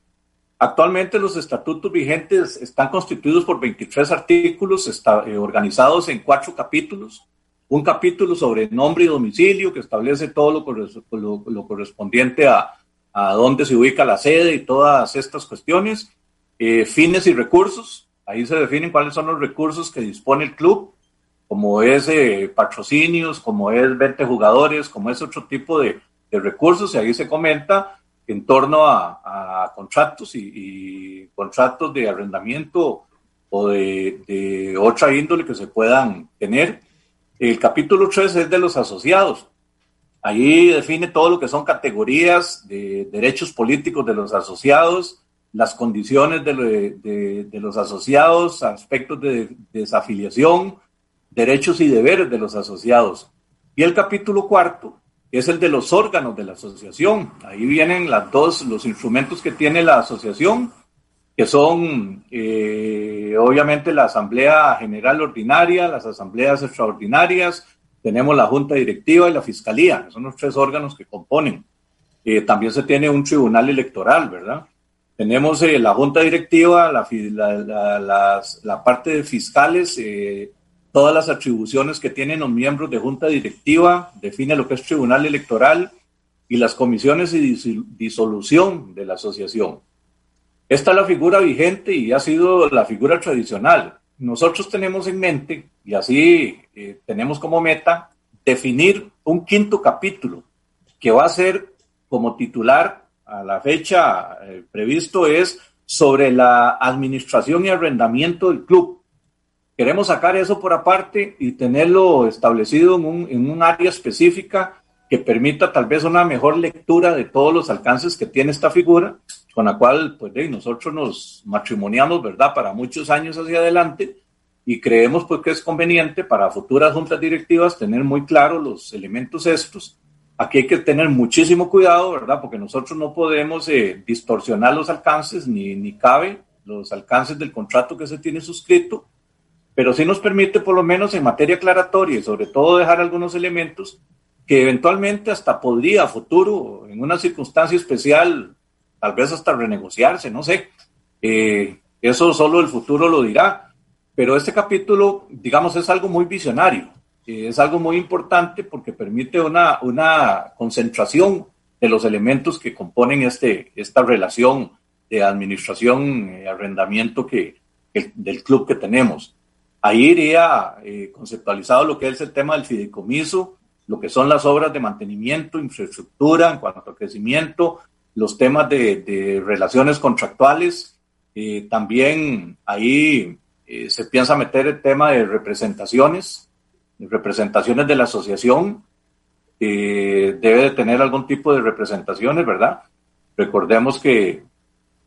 Actualmente los estatutos vigentes están constituidos por 23 artículos eh, organizados en cuatro capítulos. Un capítulo sobre nombre y domicilio que establece todo lo, correspondiente a, a, dónde se ubica la sede y todas estas cuestiones. Eh, fines y recursos. Ahí se definen cuáles son los recursos que dispone el club, como es eh, patrocinios, como es 20 jugadores, como es otro tipo de, de recursos. Y ahí se comenta en torno a, contratos y, contratos de arrendamiento o de, otra índole que se puedan tener. El capítulo 3 es de los asociados. Ahí define todo lo que son categorías de derechos políticos de los asociados, las condiciones de, de los asociados, aspectos de desafiliación, derechos y deberes de los asociados. Y el capítulo cuarto es el de los órganos de la asociación. Ahí vienen las dos, los instrumentos que tiene la asociación, que son eh, obviamente la Asamblea General Ordinaria, las asambleas extraordinarias, tenemos la Junta Directiva y la Fiscalía, son los tres órganos que componen. Eh, también se tiene un tribunal electoral, ¿verdad? Tenemos eh, la Junta Directiva, la, la, parte de fiscales, todas las atribuciones que tienen los miembros de junta directiva, define lo que es tribunal electoral y las comisiones y disolución de la asociación. Esta es la figura vigente y ha sido la figura tradicional. Nosotros tenemos en mente, y así eh, tenemos como meta, definir un quinto capítulo que va a ser como titular a la fecha eh, previsto es sobre la administración y arrendamiento del club Queremos sacar eso por aparte y tenerlo establecido en un, en un área específica que permita tal vez una mejor lectura de todos los alcances que tiene esta figura, con la cual pues nosotros nos matrimoniamos, ¿verdad?, para muchos años hacia adelante y creemos pues que es conveniente para futuras juntas directivas tener muy claros los elementos estos. Aquí hay que tener muchísimo cuidado, ¿verdad?, porque nosotros no podemos eh, distorsionar los alcances ni, ni cabe los alcances del contrato que se tiene suscrito pero sí nos permite por lo menos en materia aclaratoria y sobre todo dejar algunos elementos que eventualmente hasta podría a futuro, en una circunstancia especial, tal vez hasta renegociarse, no sé. Eh, eso solo el futuro lo dirá. Pero este capítulo, digamos, es algo muy visionario, eh, es algo muy importante porque permite una, una concentración de los elementos que componen este, esta relación de administración y arrendamiento que, del club que tenemos. Ahí iría eh, conceptualizado lo que es el tema del fideicomiso, lo que son las obras de mantenimiento, infraestructura en cuanto a crecimiento, los temas de, relaciones contractuales. Eh, también ahí eh, se piensa meter el tema de representaciones, representaciones de la asociación. debe de tener algún tipo de representaciones, ¿verdad? Recordemos que,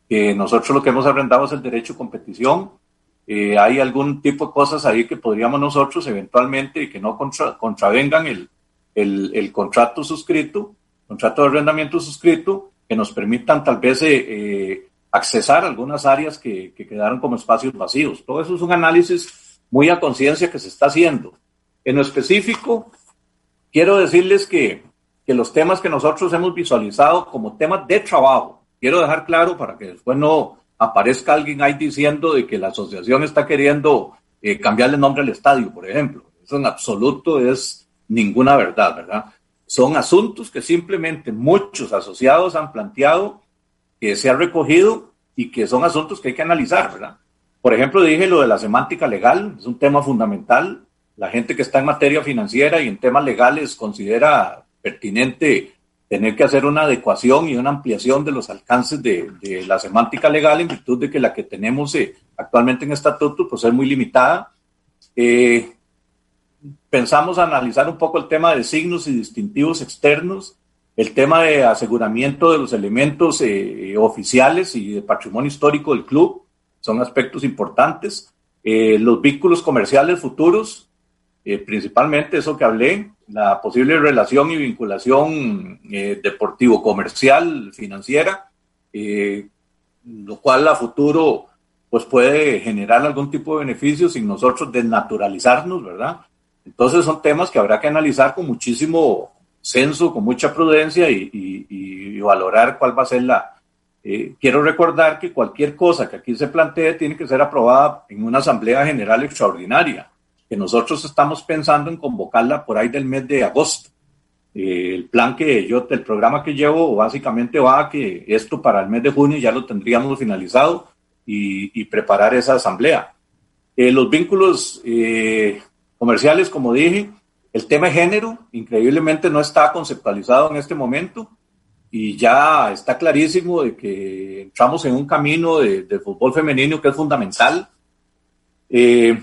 que nosotros lo que hemos arrendado es el derecho a competición, eh, hay algún tipo de cosas ahí que podríamos nosotros eventualmente y que no contravengan el, el, el, contrato suscrito, contrato de arrendamiento suscrito, que nos permitan tal vez eh, eh, accesar algunas áreas que, que, quedaron como espacios vacíos. Todo eso es un análisis muy a conciencia que se está haciendo. En lo específico, quiero decirles que, que los temas que nosotros hemos visualizado como temas de trabajo, quiero dejar claro para que después no, aparezca alguien ahí diciendo de que la asociación está queriendo eh, cambiarle nombre al estadio, por ejemplo. Eso en absoluto es ninguna verdad, ¿verdad? Son asuntos que simplemente muchos asociados han planteado que se ha recogido y que son asuntos que hay que analizar, ¿verdad? Por ejemplo, dije lo de la semántica legal, es un tema fundamental. La gente que está en materia financiera y en temas legales considera pertinente tener que hacer una adecuación y una ampliación de los alcances de, la semántica legal en virtud de que la que tenemos eh, actualmente en estatuto pues es muy limitada. Eh, pensamos analizar un poco el tema de signos y distintivos externos, el tema de aseguramiento de los elementos eh, oficiales y de patrimonio histórico del club, son aspectos importantes. los vínculos comerciales futuros, principalmente eso que hablé, la posible relación y vinculación eh, deportivo-comercial, financiera, eh, lo cual a futuro pues puede generar algún tipo de beneficio sin nosotros desnaturalizarnos, ¿verdad? Entonces son temas que habrá que analizar con muchísimo senso, con mucha prudencia y, valorar cuál va a ser la... Eh, quiero recordar que cualquier cosa que aquí se plantee tiene que ser aprobada en una Asamblea General Extraordinaria que nosotros estamos pensando en convocarla por ahí del mes de agosto. Eh, el plan que yo, el programa que llevo, básicamente va a que esto para el mes de junio ya lo tendríamos finalizado y, preparar esa asamblea. Eh, los vínculos eh, comerciales, como dije, el tema de género, increíblemente no está conceptualizado en este momento y ya está clarísimo de que entramos en un camino de, fútbol femenino que es fundamental. Eh,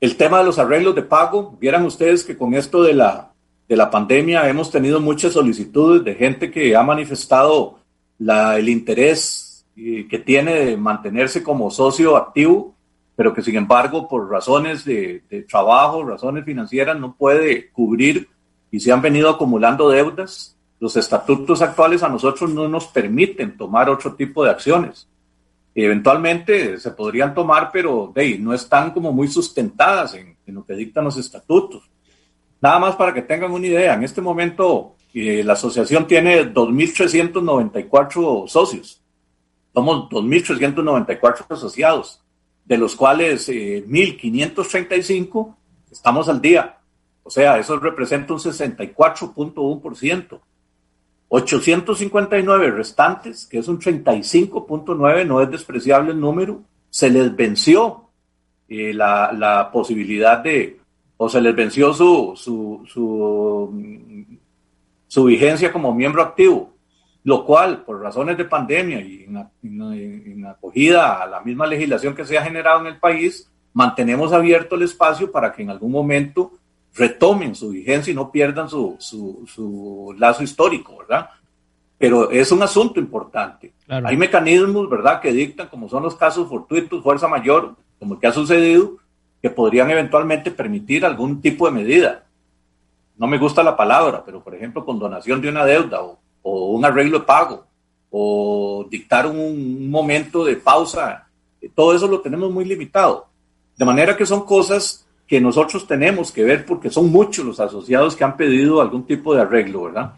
el tema de los arreglos de pago, vieran ustedes que con esto de la, de la pandemia hemos tenido muchas solicitudes de gente que ha manifestado el interés eh, que tiene de mantenerse como socio activo, pero que sin embargo por razones de trabajo, razones financieras, no puede cubrir y se han venido acumulando deudas. Los estatutos actuales a nosotros no nos permiten tomar otro tipo de acciones eventualmente se podrían tomar, pero de, no están como muy sustentadas en, lo que dictan los estatutos. Nada más para que tengan una idea, en este momento eh, la asociación tiene 2.394 socios. Somos 2.394 asociados, de los cuales 1.535 eh, estamos al día. O sea, eso representa un 64.1%. 859 restantes, que es un 35.9, no es despreciable el número, se les venció eh, la, la, posibilidad de, o se les venció su, su, su, su, vigencia como miembro activo, lo cual, por razones de pandemia y en, acogida a la misma legislación que se ha generado en el país, mantenemos abierto el espacio para que en algún momento retomen su vigencia y no pierdan su, su, su lazo histórico, ¿verdad? Pero es un asunto importante. Hay mecanismos, ¿verdad?, que dictan, como son los casos fortuitos, fuerza mayor, como el que ha sucedido, que podrían eventualmente permitir algún tipo de medida. No me gusta la palabra, pero por ejemplo, con donación de una deuda o, o un arreglo de pago o dictar un momento de pausa, todo eso lo tenemos muy limitado. De manera que son cosas que nosotros tenemos que ver porque son muchos los asociados que han pedido algún tipo de arreglo, ¿verdad?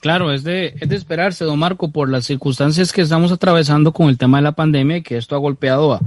Claro, es de, es de esperarse, don Marco, por las circunstancias que estamos atravesando con el tema de la pandemia y que esto ha golpeado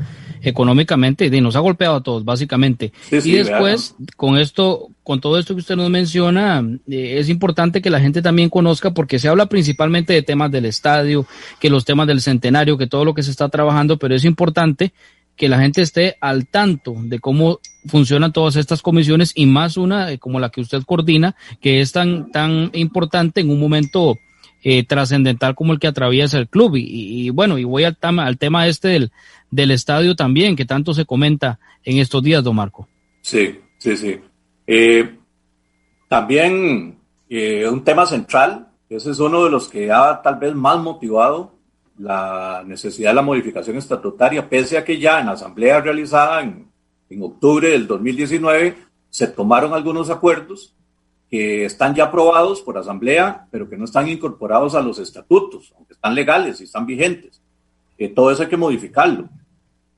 económicamente y nos ha golpeado a todos, básicamente. y después, con esto, con todo esto que usted nos menciona, eh, es importante que la gente también conozca porque se habla principalmente de temas del estadio, que los temas del centenario, que todo lo que se está trabajando, pero es importante que la gente esté al tanto de cómo funcionan todas estas comisiones y más una eh, como la que usted coordina, que es tan, tan importante en un momento eh, trascendental como el que atraviesa el club. Y, bueno, y voy al, tema, al tema este del, del estadio también, que tanto se comenta en estos días, don Marco. Sí, sí, sí. Eh, también un tema central, ese es uno de los que ha tal vez más motivado la necesidad de la modificación estatutaria, pese a que ya en la asamblea realizada en, en octubre del 2019 se tomaron algunos acuerdos que están ya aprobados por asamblea, pero que no están incorporados a los estatutos, aunque están legales y están vigentes. Eh, todo eso hay que modificarlo.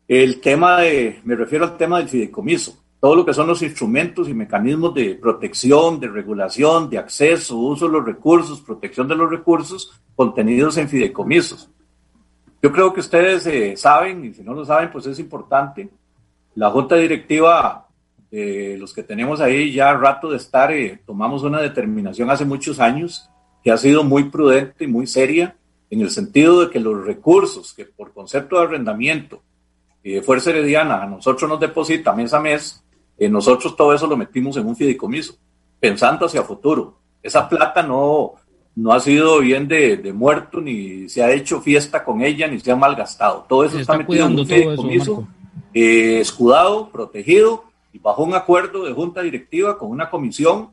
El tema de, me refiero al tema del fideicomiso, todo lo que son los instrumentos y mecanismos de protección, de regulación, de acceso, uso de los recursos, protección de los recursos contenidos en fideicomisos. Yo creo que ustedes eh, saben, y si no lo saben, pues es importante. La junta directiva, de los que tenemos ahí ya rato de estar, eh, tomamos una determinación hace muchos años que ha sido muy prudente y muy seria en el sentido de que los recursos que por concepto de arrendamiento y de Fuerza Herediana a nosotros nos deposita mes a mes, eh, nosotros todo eso lo metimos en un fideicomiso, pensando hacia futuro. Esa plata no, no ha sido bien de, muerto, ni se ha hecho fiesta con ella, ni se ha malgastado. Todo eso está, metido en un fideicomiso, eh, escudado, protegido y bajo un acuerdo de junta directiva con una comisión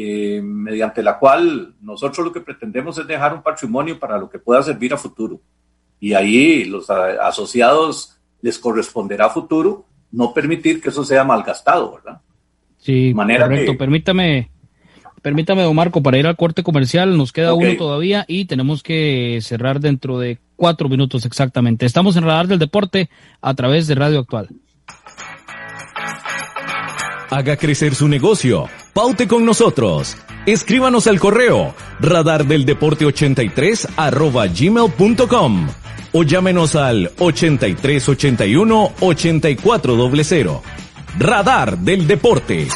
eh, mediante la cual nosotros lo que pretendemos es dejar un patrimonio para lo que pueda servir a futuro. Y ahí los asociados les corresponderá a futuro no permitir que eso sea malgastado, ¿verdad? Sí, correcto. Permítame, permítame, don Marco, para ir al corte comercial, nos queda uno todavía y tenemos que cerrar dentro de cuatro minutos exactamente. Estamos en Radar del Deporte a través de Radio Actual. Haga crecer su negocio. Paute con nosotros. Escríbanos al correo radardeldeporte83 arroba gmail.com o llámenos al 8381 8400. Radar del Deporte.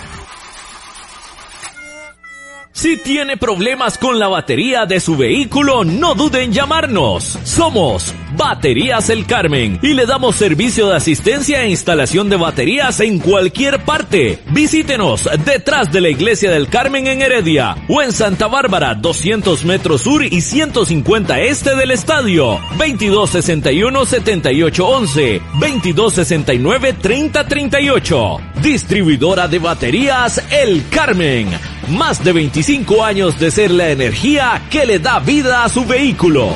Si tiene problemas con la batería de su vehículo, no duden en llamarnos. Somos Baterías El Carmen y le damos servicio de asistencia e instalación de baterías en cualquier parte. Visítenos detrás de la Iglesia del Carmen en Heredia o en Santa Bárbara, 200 metros sur y 150 este del estadio. 2261-7811, 2269-3038. Distribuidora de baterías El Carmen. Más de 25 años de ser la energía que le da vida a su vehículo.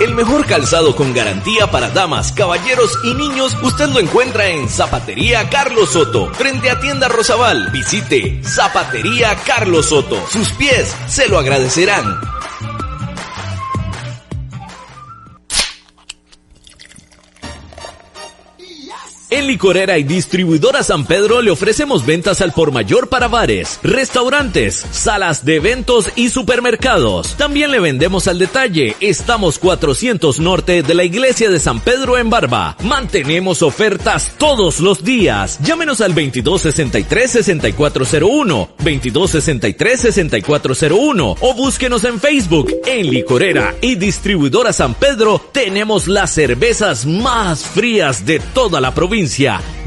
El mejor calzado con garantía para damas, caballeros y niños usted lo encuentra en Zapatería Carlos Soto, frente a Tienda Rosabal. Visite Zapatería Carlos Soto. Sus pies se lo agradecerán. En Licorera y Distribuidora San Pedro le ofrecemos ventas al por mayor para bares, restaurantes, salas de eventos y supermercados. También le vendemos al detalle. Estamos 400 norte de la iglesia de San Pedro en Barba. Mantenemos ofertas todos los días. Llámenos al 2263-6401, 2263-6401 o búsquenos en Facebook. En Licorera y Distribuidora San Pedro tenemos las cervezas más frías de toda la provincia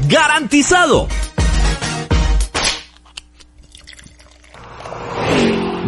¡Garantizado!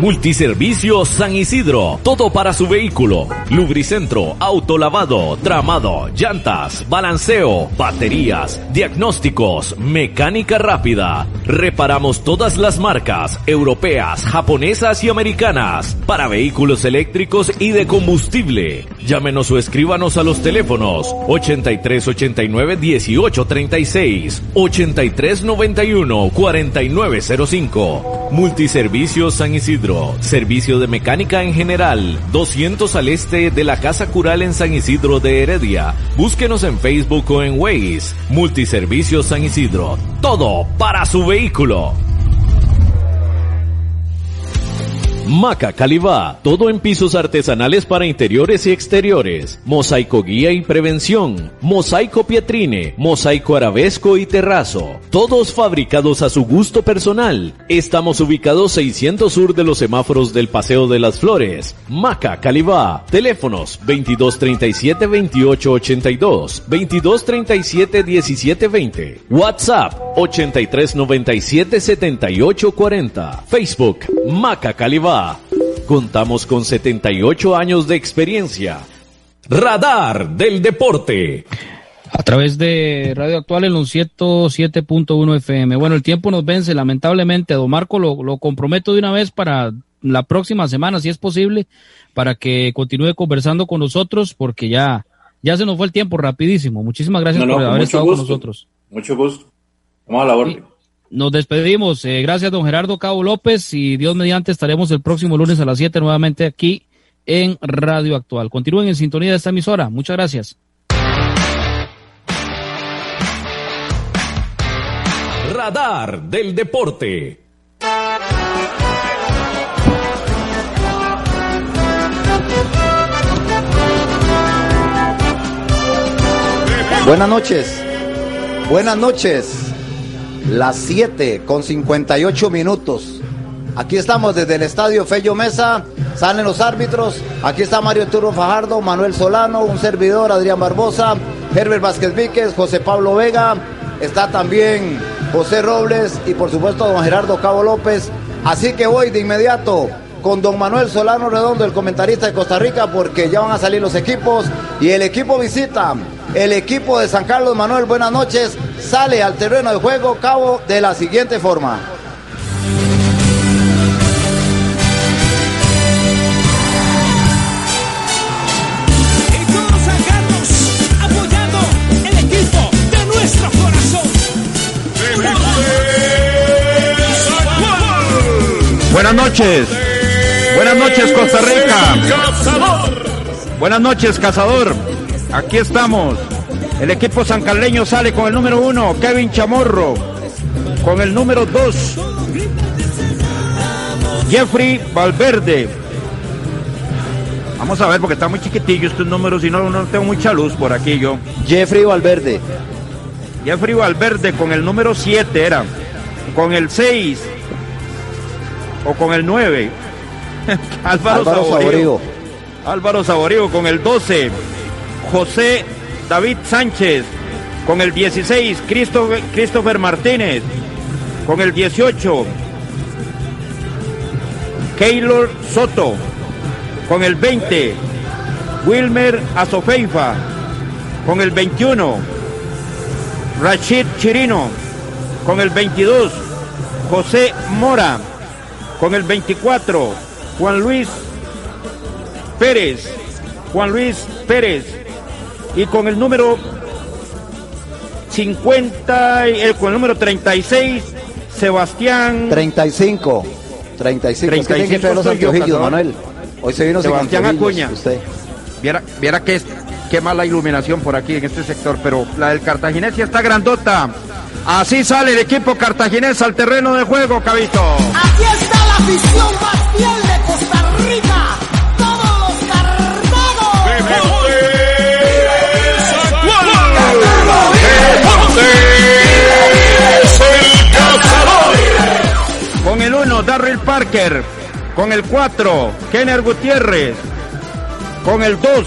Multiservicios San Isidro. Todo para su vehículo. Lubricentro, autolavado, tramado, llantas, balanceo, baterías, diagnósticos, mecánica rápida. Reparamos todas las marcas, europeas, japonesas y americanas, para vehículos eléctricos y de combustible. Llámenos o escríbanos a los teléfonos 8389 1836, 8391 4905. Multiservicios San Isidro servicio de mecánica en general, 200 al este de la Casa Cural en San Isidro de Heredia. Búsquenos en Facebook o en Waze. Multiservicios San Isidro. Todo para su vehículo. Maca Calibá, todo en pisos artesanales para interiores y exteriores, mosaico guía y prevención, mosaico pietrine, mosaico arabesco y terrazo, todos fabricados a su gusto personal. Estamos ubicados 600 sur de los semáforos del Paseo de las Flores. Maca Calibá, teléfonos 2237 2882, 2237 1720, WhatsApp 8397 7840, Facebook Maca Calibá. Contamos con 78 años de experiencia. Radar del Deporte. A través de Radio Actual en los 107.1 FM. Bueno, el tiempo nos vence, lamentablemente. Don Marco lo, lo comprometo de una vez para la próxima semana, si es posible, para que continúe conversando con nosotros, porque ya, ya se nos fue el tiempo rapidísimo. Muchísimas gracias por haber estado con nosotros. Mucho gusto. Vamos a la orden. Nos despedimos. Eh, gracias, don Gerardo Cabo López. Y Dios mediante estaremos el próximo lunes a las 7 nuevamente aquí en Radio Actual. Continúen en sintonía de esta emisora. Muchas gracias. Radar del Deporte. Buenas noches. Buenas noches. Las 7 con 58 minutos. Aquí estamos desde el estadio Fello Mesa, salen los árbitros, aquí está Mario Turro Fajardo, Manuel Solano, un servidor, Adrián Barbosa, Herbert Vázquez Víquez, José Pablo Vega, está también José Robles y por supuesto don Gerardo Cabo López. Así que voy de inmediato con don Manuel Solano Redondo, el comentarista de Costa Rica, porque ya van a salir los equipos y el equipo visita. El equipo de San Carlos Manuel, buenas noches, sale al terreno de juego cabo de la siguiente forma. apoyando el equipo de nuestro corazón. Buenas noches. Buenas noches, Costa Rica. Buenas noches, Cazador. Aquí estamos. El equipo sancaleño sale con el número uno, Kevin Chamorro. Con el número dos, Jeffrey Valverde. Vamos a ver, porque está muy chiquitillo estos números y no, no tengo mucha luz por aquí yo. Jeffrey Valverde. Jeffrey Valverde con el número 7 era. Con el 6 o con el 9. Álvaro, Álvaro Saborío. Álvaro Saborío con el 12. José David Sánchez. Con el 16. Christopher, Christopher Martínez. Con el 18. Keylor Soto. Con el 20. Wilmer Azofeifa. Con el 21. Rashid Chirino. Con el 22. José Mora. Con el 24. Juan Luis Pérez. Juan Luis Pérez. Y con el número 50, y- eh, con el número 36, Sebastián 35. 35. Es que 35 los yo. Manuel. Hoy se vino Sebastián Acuña. Usted. Viera, viera que qué mala iluminación por aquí en este sector, pero la del cartaginés ya está grandota. Así sale el equipo cartaginés al terreno de juego, Cabito. Aquí está la afición más fiel Costa Rica. Todos los cargados. Con el 1, Darryl Parker. Con el 4, Kenner Gutiérrez. Con el 2,